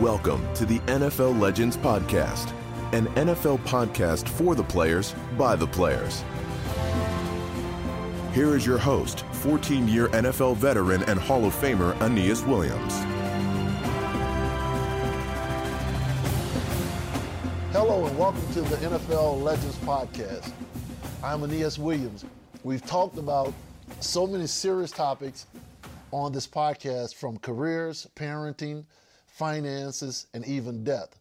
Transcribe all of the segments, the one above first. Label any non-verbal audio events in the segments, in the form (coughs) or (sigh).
Welcome to the NFL Legends Podcast, an NFL podcast for the players by the players. Here is your host, 14 year NFL veteran and Hall of Famer Aeneas Williams. Hello and welcome to the NFL Legends Podcast. I'm Aeneas Williams. We've talked about so many serious topics on this podcast from careers, parenting, finances, and even death.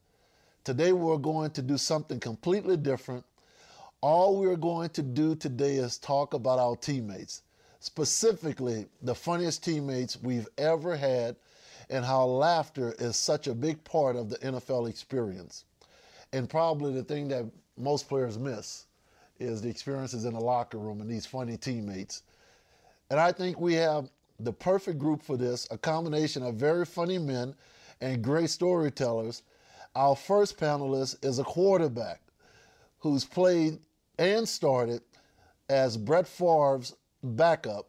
Today we're going to do something completely different. All we're going to do today is talk about our teammates, specifically the funniest teammates we've ever had, and how laughter is such a big part of the NFL experience. And probably the thing that most players miss is the experiences in the locker room and these funny teammates. And I think we have the perfect group for this a combination of very funny men and great storytellers. Our first panelist is a quarterback who's played and started as Brett Favre's backup.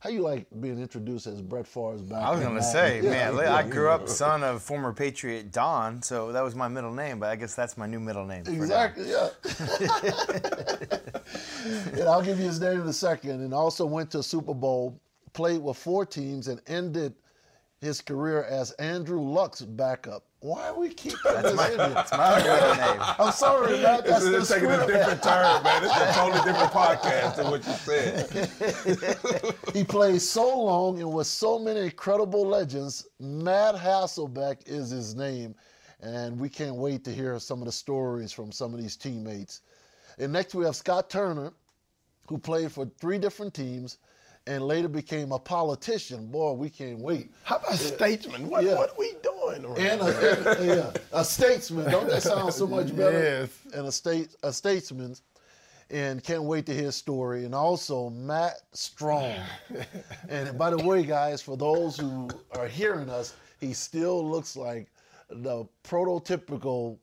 How you like being introduced as Brett Favre's backup? I was gonna say, man, yeah, I grew up (laughs) son of former Patriot Don, so that was my middle name. But I guess that's my new middle name. Exactly. Yeah. (laughs) and I'll give you his name in a second. And also went to a Super Bowl, played with four teams, and ended his career as Andrew Luck's backup. Why we keep that's my, That's my middle name. (laughs) I'm sorry, man. That's it's, taking a different turn, man. It's a totally different podcast than what you said. (laughs) he played so long and with so many incredible legends. Matt Hasselbeck is his name, and we can't wait to hear some of the stories from some of these teammates. And next we have Scott Turner, who played for three different teams and later became a politician. Boy, we can't wait. How about statesman? What, Yeah. what are we doing? And a, yeah, a statesman. Don't that sound so much better? Yes. And a state a statesman. And can't wait to hear his story. And also Mack Strong. (laughs) and by the way, guys, for those who are hearing us, he still looks like the prototypical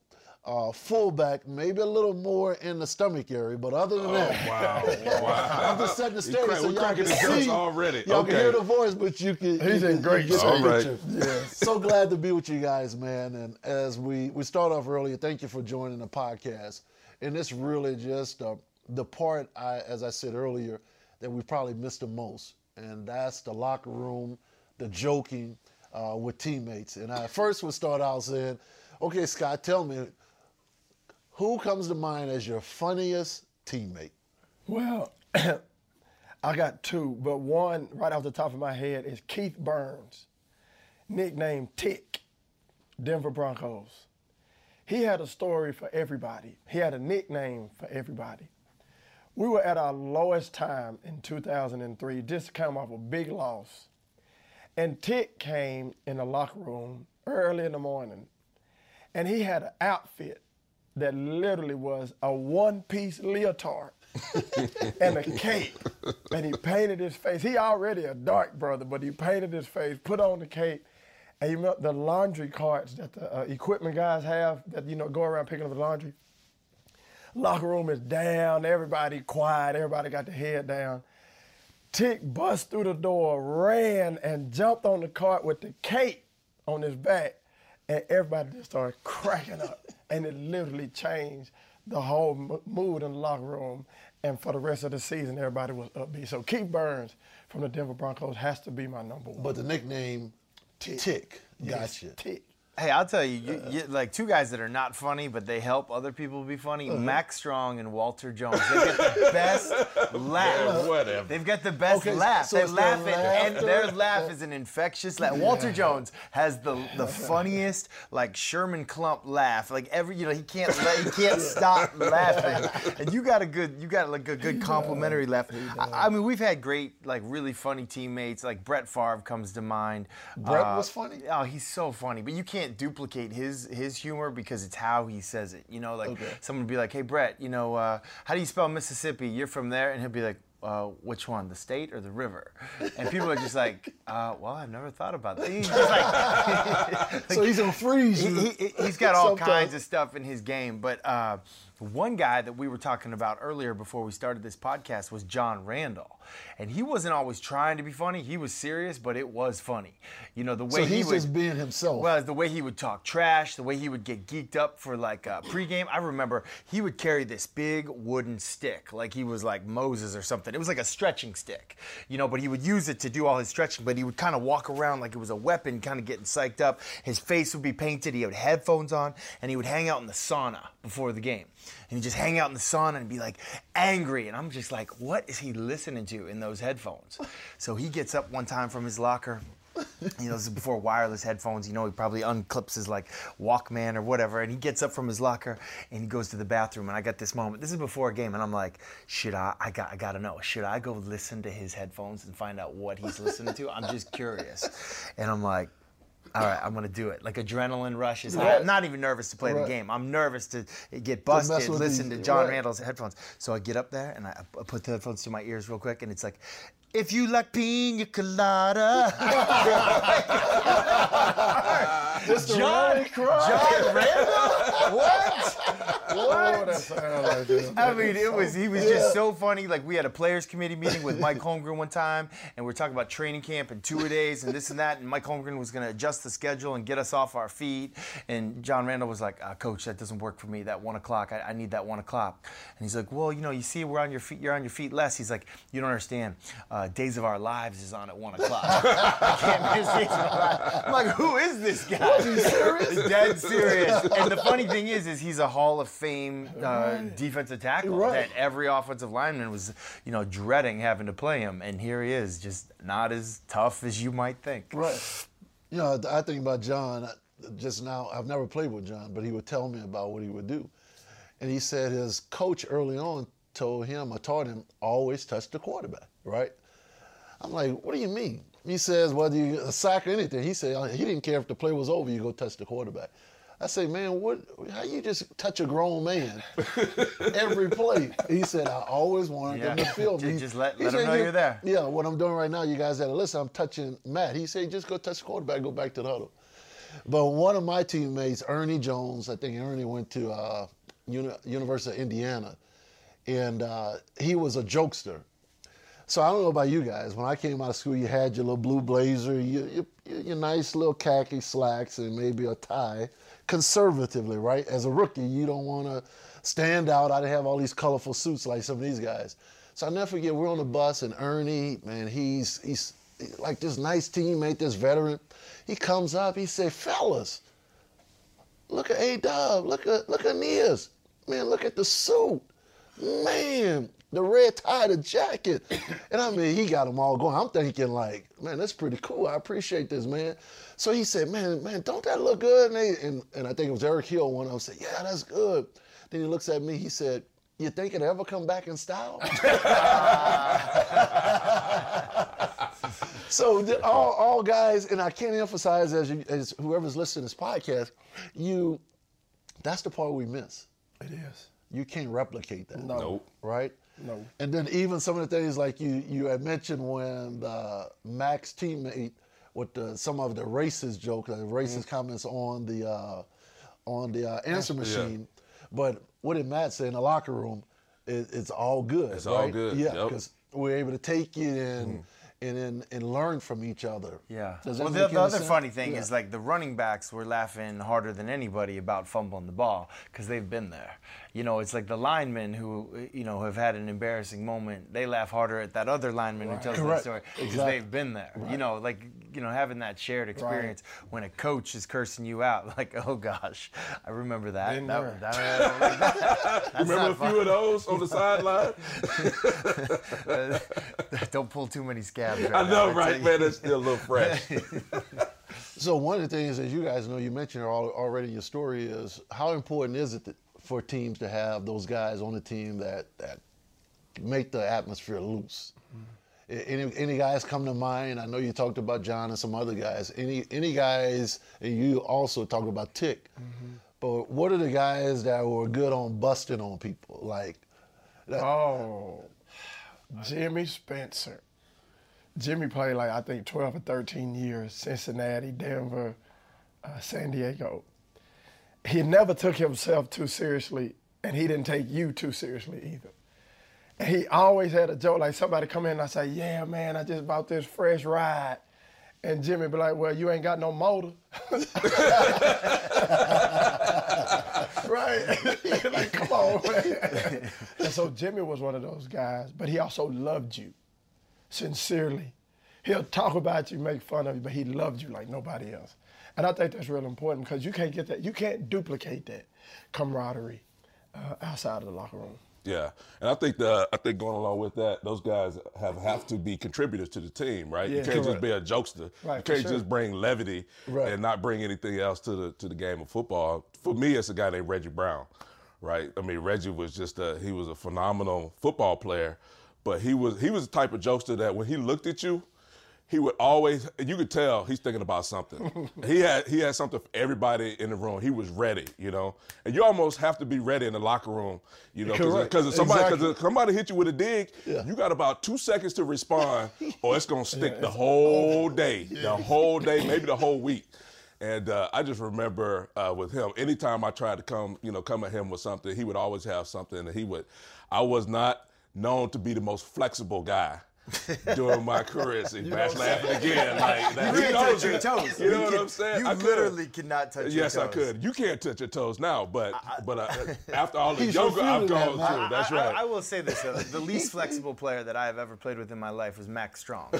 uh, fullback, maybe a little more in the stomach area, but other than that, wow, (laughs) wow. I'm just setting the You stage crack- so y'all cracking can the see. already. Y'all can hear the voice, but you can. He's you in great shape. the All picture. right. Yeah. so glad to be with you guys, man. And as we we start off earlier, thank you for joining the podcast. And it's really just uh, the part I, as I said earlier, that we probably missed the most, and that's the locker room, the joking uh, with teammates. And I first would start out saying, "Okay, Scott, tell me." Who comes to mind as your funniest teammate? Well, (coughs) I got two, but one right off the top of my head is Keith Burns, nicknamed Tick, Denver Broncos. He had a story for everybody. He had a nickname for everybody. We were at our lowest time in 2003, just come off a big loss. And Tick came in the locker room early in the morning, and he had an outfit that literally was a one-piece leotard (laughs) and a cape. And he painted his face. He already a dark brother, but he painted his face, put on the cape, and you remember the laundry carts that the uh, equipment guys have that you know go around picking up the laundry. Locker room is down, everybody quiet, everybody got their head down. Tick bust through the door, ran and jumped on the cart with the cape on his back, and everybody just started (laughs) cracking up. and it literally changed the whole mo- mood in the locker room. And for the rest of the season, everybody was upbeat. So Keith Burns from the Denver Broncos has to be my number one. But the nickname Tick. Yes, Gotcha. Tick. Hey, I'll tell you, you, you, like two guys that are not funny, but they help other people be funny. Uh-huh. Mack Strong and Walter Jones. They get the best (laughs) laugh. Whatever. They've got the best Okay, laugh. so they laugh at, and their laugh is an infectious laugh. Walter Jones has the the (laughs) funniest, like Sherman Klump laugh. Like every, you know, he can't he can't stop (laughs) laughing. And you got a good, you got like a good complimentary laugh. I, I mean, we've had great, like really funny teammates. Like Brett Favre comes to mind. Brett Uh, was funny? Oh, he's so funny, but you can't duplicate his his humor because it's how he says it. You know, like Okay. someone would be like, "Hey, Brett, you know, uh, how do you spell Mississippi? You're from there," and he'll be like. Uh, which one, the state or the river? And people are just like, uh, well, I've never thought about that. He's just like, (laughs) So he's gonna freeze he, he, he's got all Sometimes. kinds of stuff in his game. But uh, one guy that we were talking about earlier before we started this podcast was John Randle. And he wasn't always trying to be funny. He was serious, but it was funny. You know, the way So he he's would, just being himself. Well, the way he would talk trash, the way he would get geeked up for like uh, pregame. I remember he would carry this big wooden stick, like he was like Moses or something. It was like a stretching stick, you know, but he would use it to do all his stretching, but he would kind of walk around like it was a weapon, kind of getting psyched up. His face would be painted, he had headphones on, and he would hang out in the sauna before the game. And he'd just hang out in the sauna and be like angry. And I'm just like, what is he listening to in those headphones? So he gets up one time from his locker you know, this is before wireless headphones. You know, he probably unclips his like Walkman or whatever, and he gets up from his locker and he goes to the bathroom. And I got this moment. This is before a game, and I'm like, should I? I got, I got to know. Should I go listen to his headphones and find out what he's listening to? I'm just curious, and I'm like. All right, I'm gonna do it. Like adrenaline rush is. Right. I'm not even nervous to play Right. the game. I'm nervous to get busted, with listen these- to John right. Randle's headphones. So I get up there and I, I put the headphones to my ears real quick, and it's like, if you like pina colada. (laughs) John, John Randle? (laughs) What? Oh, that sound like this. I mean, it was he was just so funny. Like we had a players committee meeting with Mike Holmgren one time, and we are talking about training camp and two days and this and that. And Mike Holmgren was going to adjust the schedule and get us off our feet. And John Randle was like, uh, "Coach, that doesn't work for me. That one o'clock, I, I need that one o'clock." And he's like, "Well, you know, you see, we're on your feet. You're on your feet less." He's like, "You don't understand. Uh, Days of Our Lives is on at one o'clock. (laughs) I can't miss Days of Our Lives." I'm like, "Who is this guy?" He serious? Dead serious. And the funny thing is, is he's a Hall of Fame uh, defensive tackle Right. that every offensive lineman was, you know, dreading having to play him, and here he is, just not as tough as you might think. Right. You know, I think about John just now. I've never played with John, but he would tell me about what he would do. And he said his coach early on told him, I taught him, always touch the quarterback, right? I'm like, what do you mean? He says, whether you a sack or anything, he said he didn't care if the play was over, you go touch the quarterback. I say, man, what? How you just touch a grown man every play? He said, I always wanted them to feel me. just let- let said, know "You- you're there." Yeah, what I'm doing right now, you guys gotta listen. I'm touching Matt. He said, just go touch the quarterback, go back to the huddle. But one of my teammates, Ernie Jones, I think Ernie went to uh, Uni- University of Indiana, and uh, he was a jokester. So I don't know about you guys. When I came out of school, you had your little blue blazer, your, your, your nice little khaki slacks, and maybe a tie. Conservatively, right? As a rookie, you don't want to stand out. I didn't have all these colorful suits like some of these guys. So I never forget. We're on the bus, and Ernie, man, he's he's like this nice teammate, this veteran. He comes up. He said, "Fellas, look at A Dub. Look at look at Nias. Man, look at the suit. Man, the red tie, the jacket. And I mean, he got them all going. I'm thinking like, man, that's pretty cool. I appreciate this, man. So he said, man, man, don't that look good? And, they, and, and I think it was Eric Hill, one of them said, yeah, that's good. Then he looks at me, he said, you think it ever come back in style? (laughs) so the- all, all guys, and I can't emphasize as, you, as whoever's listening to this podcast, you, that's the part we miss. It is. You can't replicate that. No. Nope. Right? No. And then even some of the things like you you had mentioned when uh, Mack's teammate with the, some of the racist jokes, the racist Mm-hmm. comments on the uh, on the uh, answer machine. But what did Matt say in the locker room? It, it's all good. It's all right? good, Yeah, yep. because we're able to take it and and and, and learn from each other. Yeah. Does well, the, the other sense? funny thing Yeah. is like the running backs were laughing harder than anybody about fumbling the ball because they've been there. You know, it's like the linemen who you know have had an embarrassing moment. They laugh harder at that other lineman who tells that story because Exactly. they've been there. You know, like you know having that shared experience when a coach is cursing you out. (laughs) Like, oh gosh, I remember that. Been that, there. that- (laughs) that's Remember a few of those on the sideline? (laughs) Don't pull too many scabs. Right I know, tell right, you. man? It's still a little fresh. (laughs) So one of the things as you guys know, you mentioned already in your story, is how important is it for teams to have those guys on the team that that make the atmosphere loose? Mm-hmm. A- Any, any guys come to mind? I know you talked about John and some other guys. Any any guys, and you also talked about Tick. Mm-hmm. But what are the guys that were good on busting on people? Like, that, Oh, Jimmy Spencer. Jimmy played like I think 12 or 13 years, Cincinnati, Denver, uh, San Diego. He never took himself too seriously, and he didn't take you too seriously either. And he always had a joke like somebody come in and I say, "Yeah, man, I just bought this fresh ride," and Jimmy be like, "Well, you ain't got no motor." (laughs) right? (laughs) like, come on, man. and so Jimmy was one of those guys, but he also loved you sincerely. He'll talk about you, make fun of you, but he loved you like nobody else. And I think that's real important because you can't get that, you can't duplicate that camaraderie uh, outside of the locker room. Yeah, and I think the I think going along with that, those guys have have to be contributors to the team, right? you can't just be a jokester. Right, you can't sure. just bring levity Right. and not bring anything else to the to the game of football. For me, it's a guy named Reggie Brown, right? I mean, Reggie was just a he was a phenomenal football player, but he was he was the type of jokester that when he looked at you. He would always, you could tell he's thinking about something. (laughs) he had he had something for everybody in the room. He was ready, you know. And you almost have to be ready in the locker room, you know, because if somebody Exactly. if somebody hit you with a dig, Yeah. you got about two seconds to respond, (laughs) or it's gonna stick the whole day, the whole day, maybe the whole week. (laughs) And uh, I just remember uh, with him, anytime I tried to come, you know, come at him with something, he would always have something, and he would. I was not known to be the most flexible guy. (laughs) during my career, see, Bash laughing again. (laughs) Like, that, You he knows touch your toes. You know You what can- I'm saying? you I could. literally cannot touch your Yes, I could. You can't touch your toes now, but but uh, (laughs) after all the yoga I've gone through, that's right. I, I will say this: though, the least flexible player that I have ever played with in my life was Mack Strong.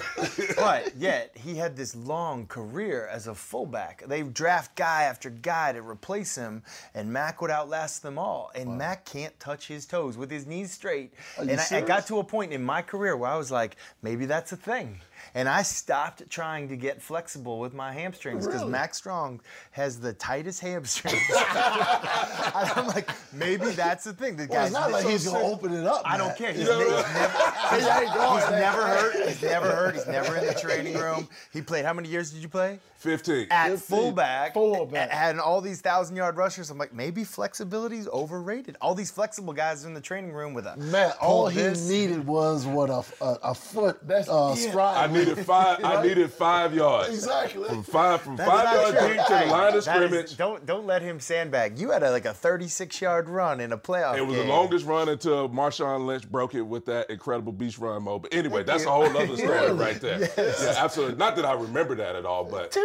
but yet he had this long career as a fullback. They draft guy after guy to replace him, and Mack would outlast them all. And Mack can't touch his toes with his knees straight. you And I, I got to a point in my career where I was like, maybe that's a thing. And I stopped trying to get flexible with my hamstrings because Really? Mack Strong has the tightest hamstrings. (laughs) I'm like, maybe that's the thing. The Well, it's guy's not like he's gonna open it up. I don't care. (laughs) He's, You know he's what I mean? never, he's, He going he's never hurt. (laughs) He's never hurt. He's never in the training room. He played. How many years did you play? 15. At 15. fullback, Fullback. a- had all these thousand yard rushers. I'm like, maybe flexibility is overrated. All these flexible guys in the training room with a Man, all he this. needed was what a a, a foot That's uh, it. stride. I needed five. I needed five yards. Exactly. From five from That's five not yards deep to the line of that is- scrimmage. don't don't let him sandbag. You had a, like a 36 yard run in a playoff. It was game. the longest run until Marshawn Lynch broke it with that incredible beach run mode. But anyway, that's you. a whole other story right there. Yeah, absolutely. Not that I remember that at all, but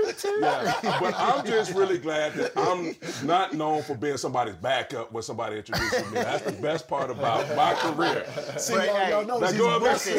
yeah. But I'm just really glad that I'm not known for being somebody's backup when somebody introduces me. That's the best part about my career. See, But, y'all, hey, y'all know now he's go back busted.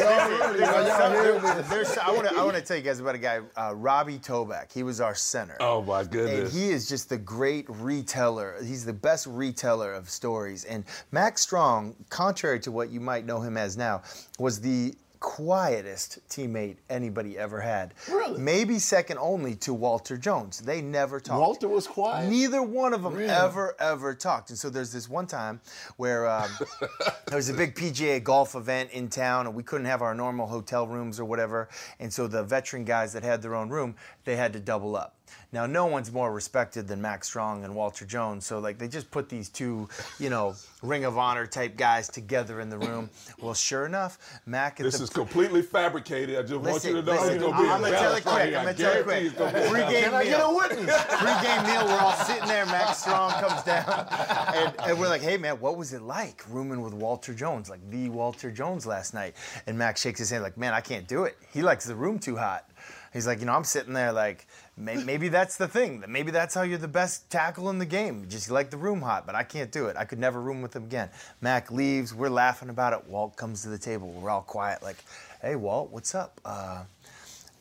There's Y'all some- hear there- me? there's- I want to I want to tell you guys about a guy, uh, Robbie Tobeck. He was our center. Oh my And goodness. he is just the great reteller. He's the best reteller of stories. And Mack Strong, contrary to what you might know him as now, was the quietest teammate anybody ever had. Really? Maybe second only to Walter Jones. They never talked. Walter was quiet? Neither one of them Really? ever, ever talked. And so there's this one time where um, (laughs) there was a big PGA golf event in town, and we couldn't have our normal hotel rooms or whatever. And so the veteran guys that had their own room, they had to double up. Now, no one's more respected than Mack Strong and Walter Jones, so like they just put these two, you know, Ring of Honor type guys together in the room. Well, sure enough, Mack This is completely fabricated. I just want Listen, you to know listen, going to I'm gonna tell it quick. I'm gonna tell it quick. gonna Pre-game Can I get a meal. witness? (laughs) Pre-game meal, we're all sitting there. Mack Strong comes down, (laughs) and, and we're like, "Hey, man, what was it like rooming with Walter Jones, like the Walter Jones last night?" And Mack shakes his hand, like, "Man, I can't do it. He likes the room too hot." He's like, you know, I'm sitting there like, maybe that's the thing. Maybe that's how you're the best tackle in the game. Just like the room hot, but I can't do it. I could never room with him again. Mack leaves. We're laughing about it. Walt comes to the table. We're all quiet, like, hey, Walt, what's up? Uh,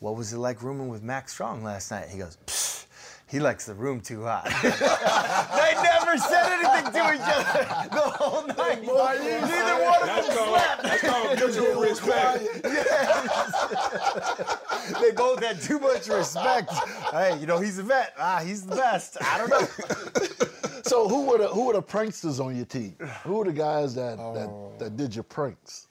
what was it like rooming with Mack Strong last night? He goes, Pfft, he likes the room too hot. (laughs) they never said anything to each other the whole night. Neither one of them slept. that's called mutual respect. Had too much respect. Hey, you know, he's a vet. Ah, he's the best. I don't know. (laughs) So who were the who were the pranksters on your team? Who were the guys that Oh. that, that did your pranks?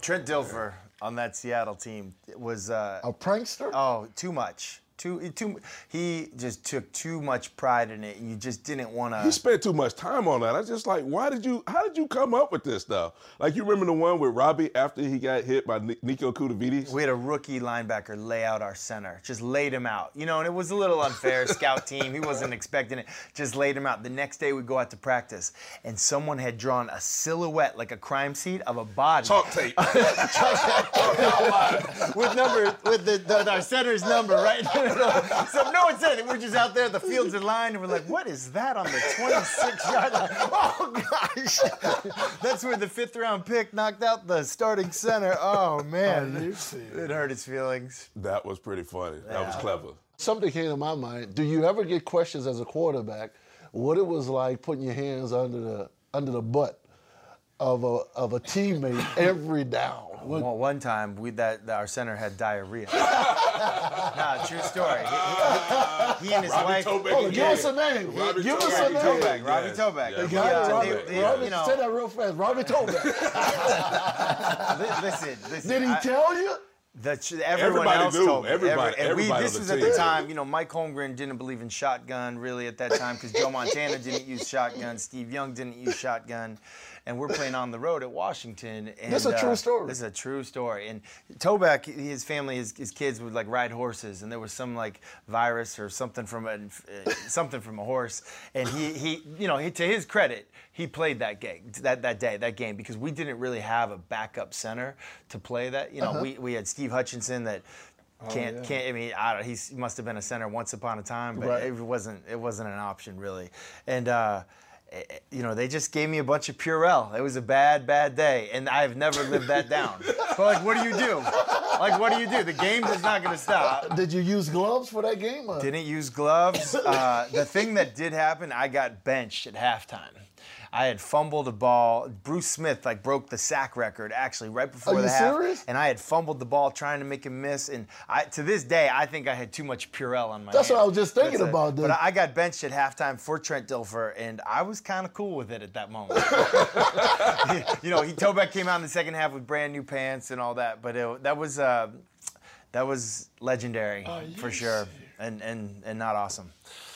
Trent Dilfer on that Seattle team was uh, A prankster? oh too much. Too, too, he just took too much pride in it, and you just didn't want to. He spent too much time on that. I was just like, why did you? How did you come up with this stuff? Like you remember the one with Robbie after he got hit by Ni- Niko Koutouvides? We had a rookie linebacker lay out our center, just laid him out. You know, and it was a little unfair. (laughs) Scout team, he wasn't expecting it. Just laid him out. The next day we go out to practice, and someone had drawn a silhouette, like a crime scene, of a body. Chalk tape. (laughs) (laughs) with number with the, the our center's number right in the middle. (laughs) So no one said it. We're just out there, the fields in line, and we're like, what is that on the 26 yard line? (laughs) Oh gosh. That's where the fifth round pick knocked out the starting center. Oh man. Oh, you see it. It hurt his feelings. that was pretty funny. That was clever. Something came to my mind. Do you ever get questions as a quarterback what it was like putting your hands under the under the butt of a of a teammate every down? Well, one time we that, that our center had diarrhea. (laughs) nah, true story. He, he- he and his Robbie wife. Tobeck Hold on, again. give us a name. Robbie give us a name. Tobeck, Robbie Yes, Tobeck. yes. He, Got it, uh, Robbie. they- they- Robbie, you know, say that real fast. Robbie Tobeck. (laughs) (laughs) listen, listen. Did he I- tell you? The, everyone Everybody else knew. told me. Everybody- and we, this on was at the time, you know, Mike Holmgren didn't believe in shotgun really at that time because Joe Montana didn't use shotgun, Steve Young didn't use shotgun, and we're playing on the road at Washington. And, This is a true uh, story. This is a true story. And Tobeck, his family, his, his kids would like ride horses, and there was some like virus or something from a uh, something from a horse, and he he you know he, to his credit, he played that game that that day that game because we didn't really have a backup center to play that. You know, Uh-huh. we we had Steve Hutchinson that. Can't can't I mean I don't, he's, he must have been a center once upon a time, but Right. it wasn't it wasn't an option really, and uh, eh, eh, you know they just gave me a bunch of Purell. It was a bad bad day, and I've never lived that down. (laughs) But like, what do you do? Like, what do you do? The game is not going to stop. Did you use gloves for that game? or- Didn't use gloves. Uh, the thing that did happen, I got benched at halftime. I had fumbled a ball. Bruce Smith like broke the sack record actually right before Are the you half, serious? and I had fumbled the ball trying to make him miss. And I, to this day, I think I had too much Purell on my. That's what. I was just thinking That's about, dude. But I got benched at halftime for Trent Dilfer, and I was kind of cool with it at that moment. (laughs) (laughs) you know, he Tobeck came out in the second half with brand new pants and all that, but it, that was uh, that was legendary for sure, and and and not awesome.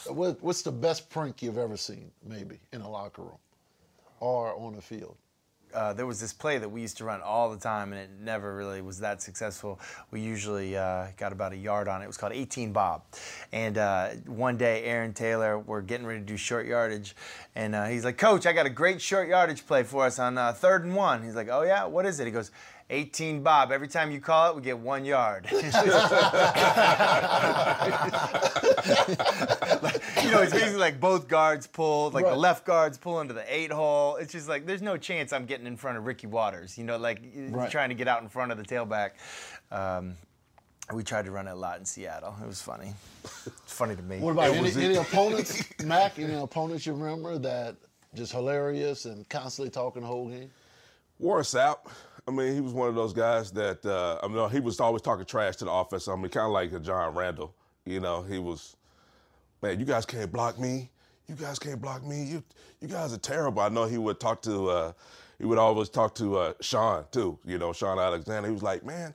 What, what's the best prank you've ever seen, maybe, in a locker room or on the field? uh, there was this play that we used to run all the time, and it never really was that successful. We usually uh, got about a yard on it. It was called 18 Bob. And uh, one day, Aaron Taylor, we're getting ready to do short yardage, and uh, he's like, Coach, I got a great short yardage play for us on uh, third and one. He's like, Oh, yeah? What is it? He goes, 18 Bob. Every time you call it, we get one yard. (laughs) you know, it's basically like both guards pulled, like the left guards pull into the eight hole. It's just like there's no chance I'm getting in front of Ricky Watters. You know, like Right. trying to get out in front of the tailback. Um, we tried to run it a lot in Seattle. It was funny. It's funny to me. What about any, any (laughs) opponents, Mack? Any opponents you remember that just hilarious and constantly talking the whole game? Warren Sapp, I mean, he was one of those guys that uh, I mean, he was always talking trash to the offense. I mean, kind of like a John Randle. You know, he was, man, you guys can't block me. You guys can't block me. You, you guys are terrible. I know he would talk to, uh, he would always talk to uh, Shaun too. You know, Shaun Alexander. He was like, man,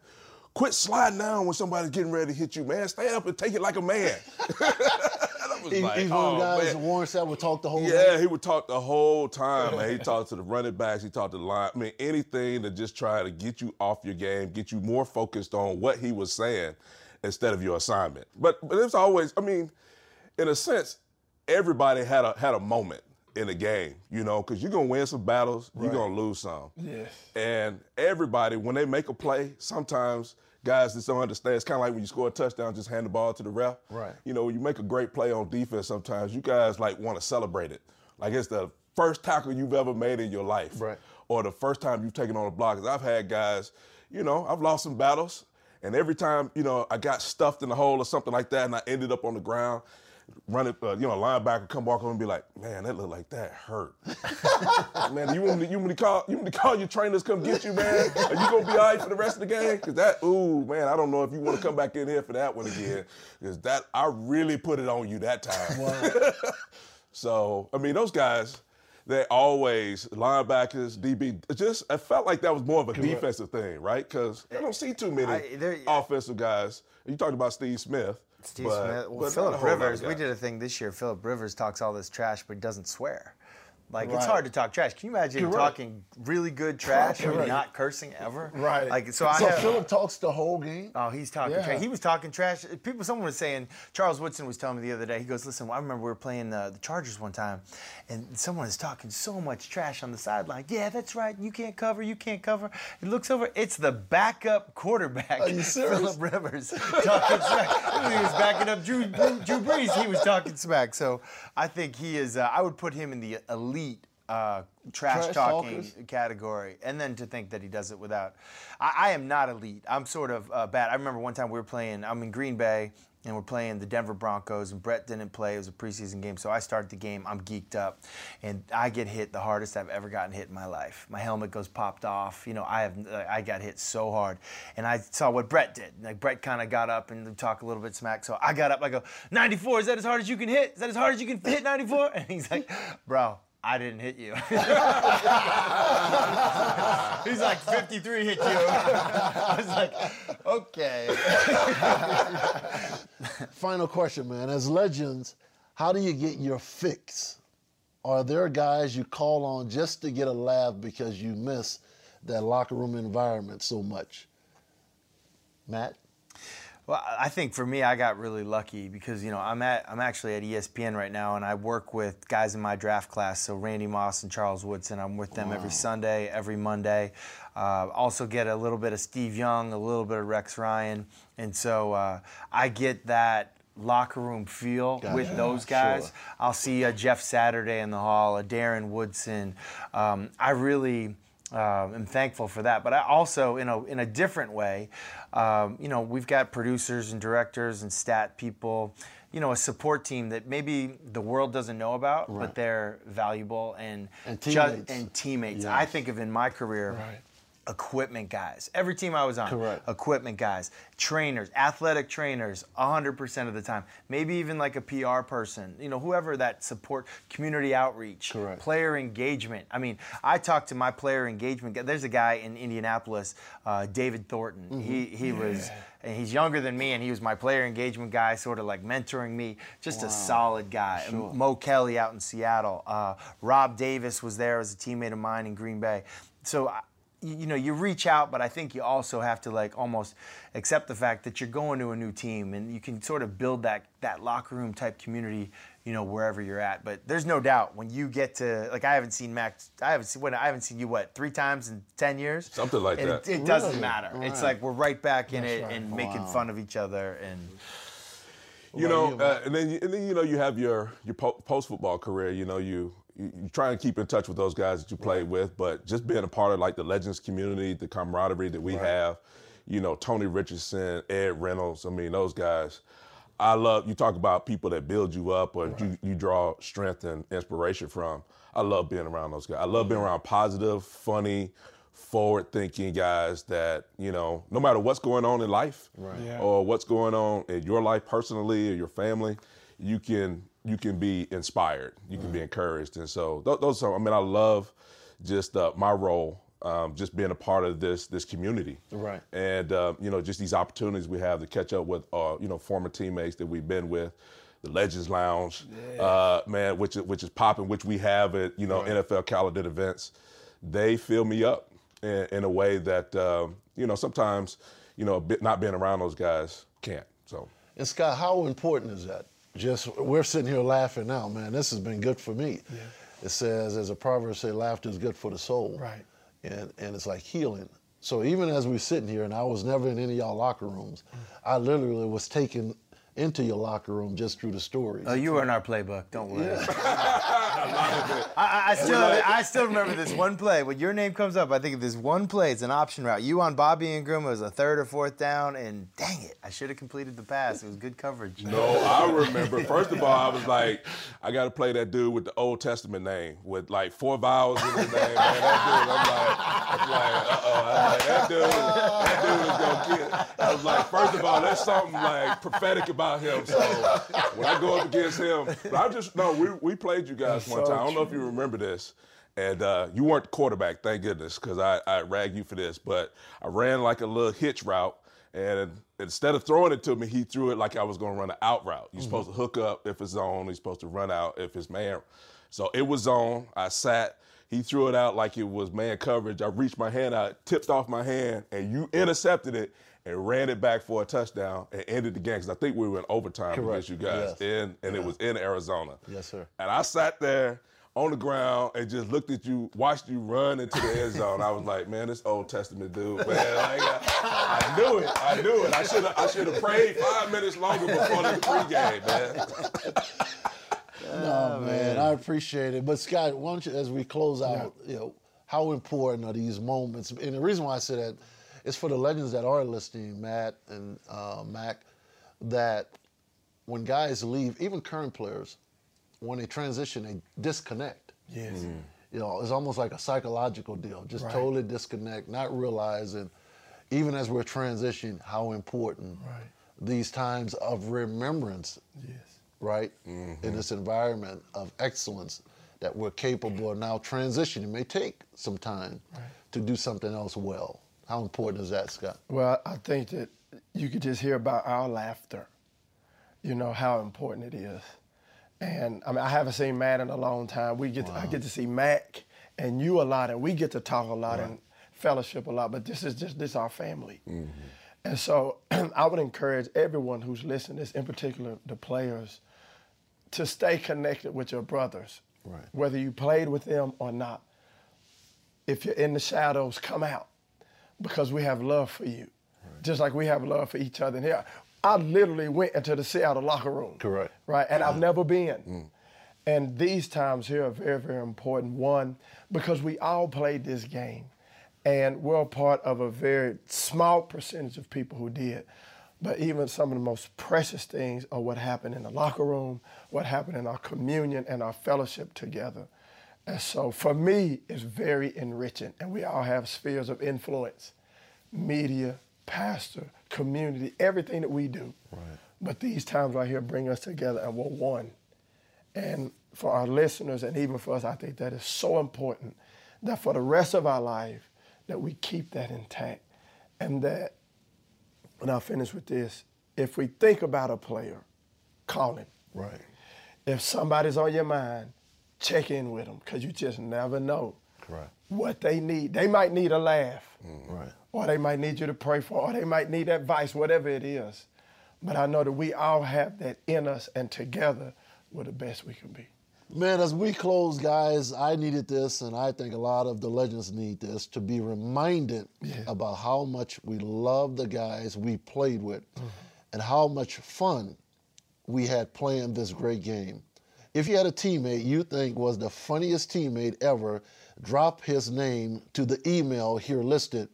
quit sliding down when somebody's getting ready to hit you, man. Stand up and take it like a man. (laughs) Was He, like, he's one of "Oh, the guys man." Warren would talk the whole Yeah, he would talk the whole time, man. He talked to the running backs, he talked to the line. I mean, anything to just try to get you off your game, get you more focused on what he was saying instead of your assignment. But but it's always, I mean, in a sense, everybody had a had a moment in the game, you know, because you're gonna win some battles, you're gonna lose some. Yes. And everybody, when they make a play, sometimes guys just don't understand. It's kind of like when you score a touchdown, just hand the ball to the ref. Right. You know, when you make a great play on defense, sometimes you guys like want to celebrate it, like it's the first tackle you've ever made in your life, Right. Or the first time you've taken on a block. 'Cause I've had guys, you know, I've lost some battles, and every time you know I got stuffed in the hole or something like that, and I ended up on the ground. Running, uh, you know, a linebacker come walk over and be like, "Man, that looked like that hurt." (laughs) man, you want me, you want me to call, you want me to call your trainers come get you, man? Are you gonna be all right for the rest of the game? Cause that, ooh, man, I don't know if you want to come back in here for that one again. Cause that, I really put it on you that time. Wow. (laughs) so, I mean, those guys, they always linebackers, DB. Just, I felt like that was more of a defensive thing, right? Because I don't see too many I- offensive guys. You talked about Steve Smith. Steve but- Smith. Well, but Philip whole lot of Rivers. We did a thing this year. Philip Rivers talks all this trash, but he doesn't swear. Like it's hard to talk trash. Can you imagine Correct. talking really good trash and Correct. not cursing ever? Right. Like so, I So have. Philip talks the whole game. Oh, he's talking Yeah. trash. He was talking trash. People, someone was saying, Charles Woodson was telling me the other day. He goes, "Listen, I remember we were playing uh, the Chargers one time, and someone is talking so much trash on the sideline. Yeah, that's right. You can't cover. You can't cover. He looks over. It's the backup quarterback, Are you serious? Philip Rivers, talking smack. he was backing up Drew, Drew, Drew Brees. He was talking smack. So I think he is. Uh, I would put him in the elite. Uh, trash, Trash talking talkers? category, and then to think that he does it without. I, I am not elite. I'm sort of uh, bad. I remember one time we were playing. I'm in Green Bay. And we're playing the Denver Broncos, and Brett didn't play. It was a preseason game, so I start the game. I'm geeked up, and I get hit the hardest I've ever gotten hit in my life. My helmet goes popped off. You know, I have I got hit so hard, and I saw what Brett did. Like Brett kind of got up and talked a little bit smack. So I got up. I go, 94. Is that as hard as you can hit? Is that as hard as you can hit 94? (laughs) And he's like, Bro, I didn't hit you. (laughs) He's like 53 hit you. I was like, okay. Final question, man. As legends, how do you get your fix? Are there guys you call on just to get a laugh because you miss that locker room environment so much? Matt? Well, I think for me, I got really lucky because you know I'm at I'm actually at ESPN right now, and I work with guys in my draft class. So Randy Moss and Charles Woodson, I'm with them every Sunday, every Monday. Uh, also get a little bit of Steve Young, a little bit of Rex Ryan, and so uh, I get that locker room feel with those guys. Sure. I'll see a Jeff Saturday in the hall, a Darren Woodson. Um, I really uh, am thankful for that. But I also, in a in a different way, um, you know, we've got producers and directors and stat people. You know, a support team that maybe the world doesn't know about, but they're valuable and And ju- teammates. and teammates. Yes. I think of in my career Right. Equipment guys. Every team I was on, Correct. equipment guys, trainers, athletic trainers, 100% of the time. Maybe even like a PR person, you know, whoever that support, community outreach, Correct. player engagement. I mean, I talked to my player engagement guy. There's a guy in Indianapolis, uh, David Thornton. Mm-hmm. He he was, and he's younger than me, and he was my player engagement guy, sort of like mentoring me. Just a solid guy. Mo Kelly out in Seattle. Uh, Rob Davis was there as a teammate of mine in Green Bay. So. I, you you know you reach out but i think you also have to like almost accept the fact that you're going to a new team and you can sort of build that that locker room type community you know wherever you're at but there's no doubt when you get to like i haven't seen mack i haven't seen what i haven't seen you what three times in 10 years Something like and that. it, it doesn't Really? matter it's like we're right back in That's it right. and making fun of each other and you know, you, uh, and then you, and then you know you have your your po- post football career. You know, you, you you try and keep in touch with those guys that you played with, but just being a part of like the Legends community, the camaraderie that we have. You know, Tony Richardson, Ed Reynolds. I mean, those guys. I love you talk about people that build you up or you, you draw strength and inspiration from. I love being around those guys. I love being around positive, funny, forward thinking guys that, you know, no matter what's going on in life Yeah. or what's going on in your life personally or your family, you can you can be inspired. You can be encouraged. And so th- those are I mean I love just uh, my role um, just being a part of this this community. Right. And uh, you know, just these opportunities we have to catch up with uh, you know former teammates that we've been with. The Legends Lounge, uh, man, which is which is popping, which we have at you know NFL calendar events. They fill me up in, in a way that um, you know sometimes you know not being around those guys can't. So And Scott, how important is that? Just we're sitting here laughing now, man. This has been good for me. It says, as a proverb say, laughter is good for the soul. Right. And and it's like healing. So even as we're sitting here, and I was never in any of y'all locker rooms, mm. I literally was taken into your locker room just through the stories. Oh, you were in our playbook. Don't worry. I, (laughs) I- I still, I still remember this one play. When your name comes up, I think of this one play. It's an option route. You on Bobby Engram it was a third or fourth down, and dang it, I should have completed the pass. It was good coverage. No, I remember. First of all, I was like, I got to play that dude with the Old Testament name with like four vowels in his name. Man, that dude, I'm like, I'm like, uh-oh. I'm like, that dude, that dude is gonna get. I was like, first of all, there's something like prophetic about him. So when I go up against him, but I just no, we we played you guys one so time. I don't know if you remember this. And uh, you weren't the quarterback, thank goodness, because I, I ragged you for this. But I ran like a little hitch route, and instead of throwing it to me, he threw it like I was going to run an out route. You're supposed to hook up if it's zone. You're supposed to run out if it's man. So it was zone. I sat. He threw it out like it was man coverage. I reached my hand out, tipped off my hand, and you intercepted it and ran it back for a touchdown and ended the game. Because I think we were in overtime Correct. against you guys, Yes. in, and it was in Arizona. Yes, sir. And I sat there on the ground and just looked at you, watched you run into the end zone. I was like, man, this Old Testament dude, man. Like, I, I knew it. I knew it. I should have. I should have prayed five minutes longer before the pregame, man. (laughs) No, man, I appreciate it. But Scott, why don't you, as we close out, you know, how important are these moments? And the reason why I say that is for the legends that are listening, Matt and uh, Mack, that when guys leave, even current players, when they transition, they disconnect. Yes. You know, it's almost like a psychological deal. Just Right. totally disconnect, not realizing, even as we're transitioning, how important Right. these times of remembrance Yes. Right? In mm-hmm. this environment of excellence that we're capable of now transitioning. It may take some time to do something else well. How important is that, Scott? Well, I think that you could just hear about our laughter. You know how important it is. And I mean, I haven't seen Matt in a long time. We get to, I get to see Mack and you a lot, and we get to talk a lot and fellowship a lot. But this is just this our family. Mm-hmm. And so (clears throat) I would encourage everyone who's listening, this in particular the players, to stay connected with your brothers, Right. whether you played with them or not. If you're in the shadows, come out because we have love for you, just like we have love for each other. And here, I literally went into the Seattle locker room. Correct. Right, and I've mm. never been. Mm. And these times here are very, very important. One, because we all played this game, and we're a part of a very small percentage of people who did. But even some of the most precious things are what happened in the locker room, what happened in our communion and our fellowship together. And so for me, it's very enriching. And we all have spheres of influence media, pastor, community, everything that we do. Right. But these times right here bring us together and we're one. And for our listeners and even for us, I think that is so important that for the rest of our life, that we keep that intact. And that, and I'll finish with this, if we think about a player, call him. Right. If somebody's on your mind, check in with them because you just never know Correct. what they need. They might need a laugh, mm-hmm. Right. or they might need you to pray for, or they might need advice, whatever it is. But I know that we all have that in us, and together we're the best we can be. Man, as we close, guys, I needed this, and I think a lot of the legends need this to be reminded about how much we love the guys we played with and how much fun we had playing this great game. If you had a teammate you think was the funniest teammate ever, drop his name to the email here listed,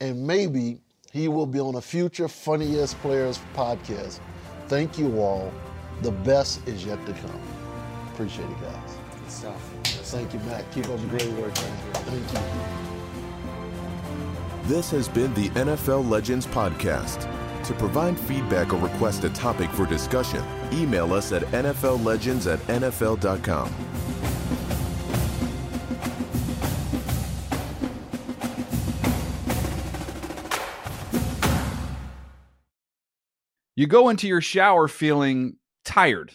and maybe he will be on a future Funniest Players podcast. Thank you all. The best is yet to come appreciate it, guys. Good stuff. Thank you, Matt. Keep up the great work, man. Thank you. This has been the NFL Legends Podcast. To provide feedback or request a topic for discussion, email us at nfllegends at nfl.com. You go into your shower feeling tired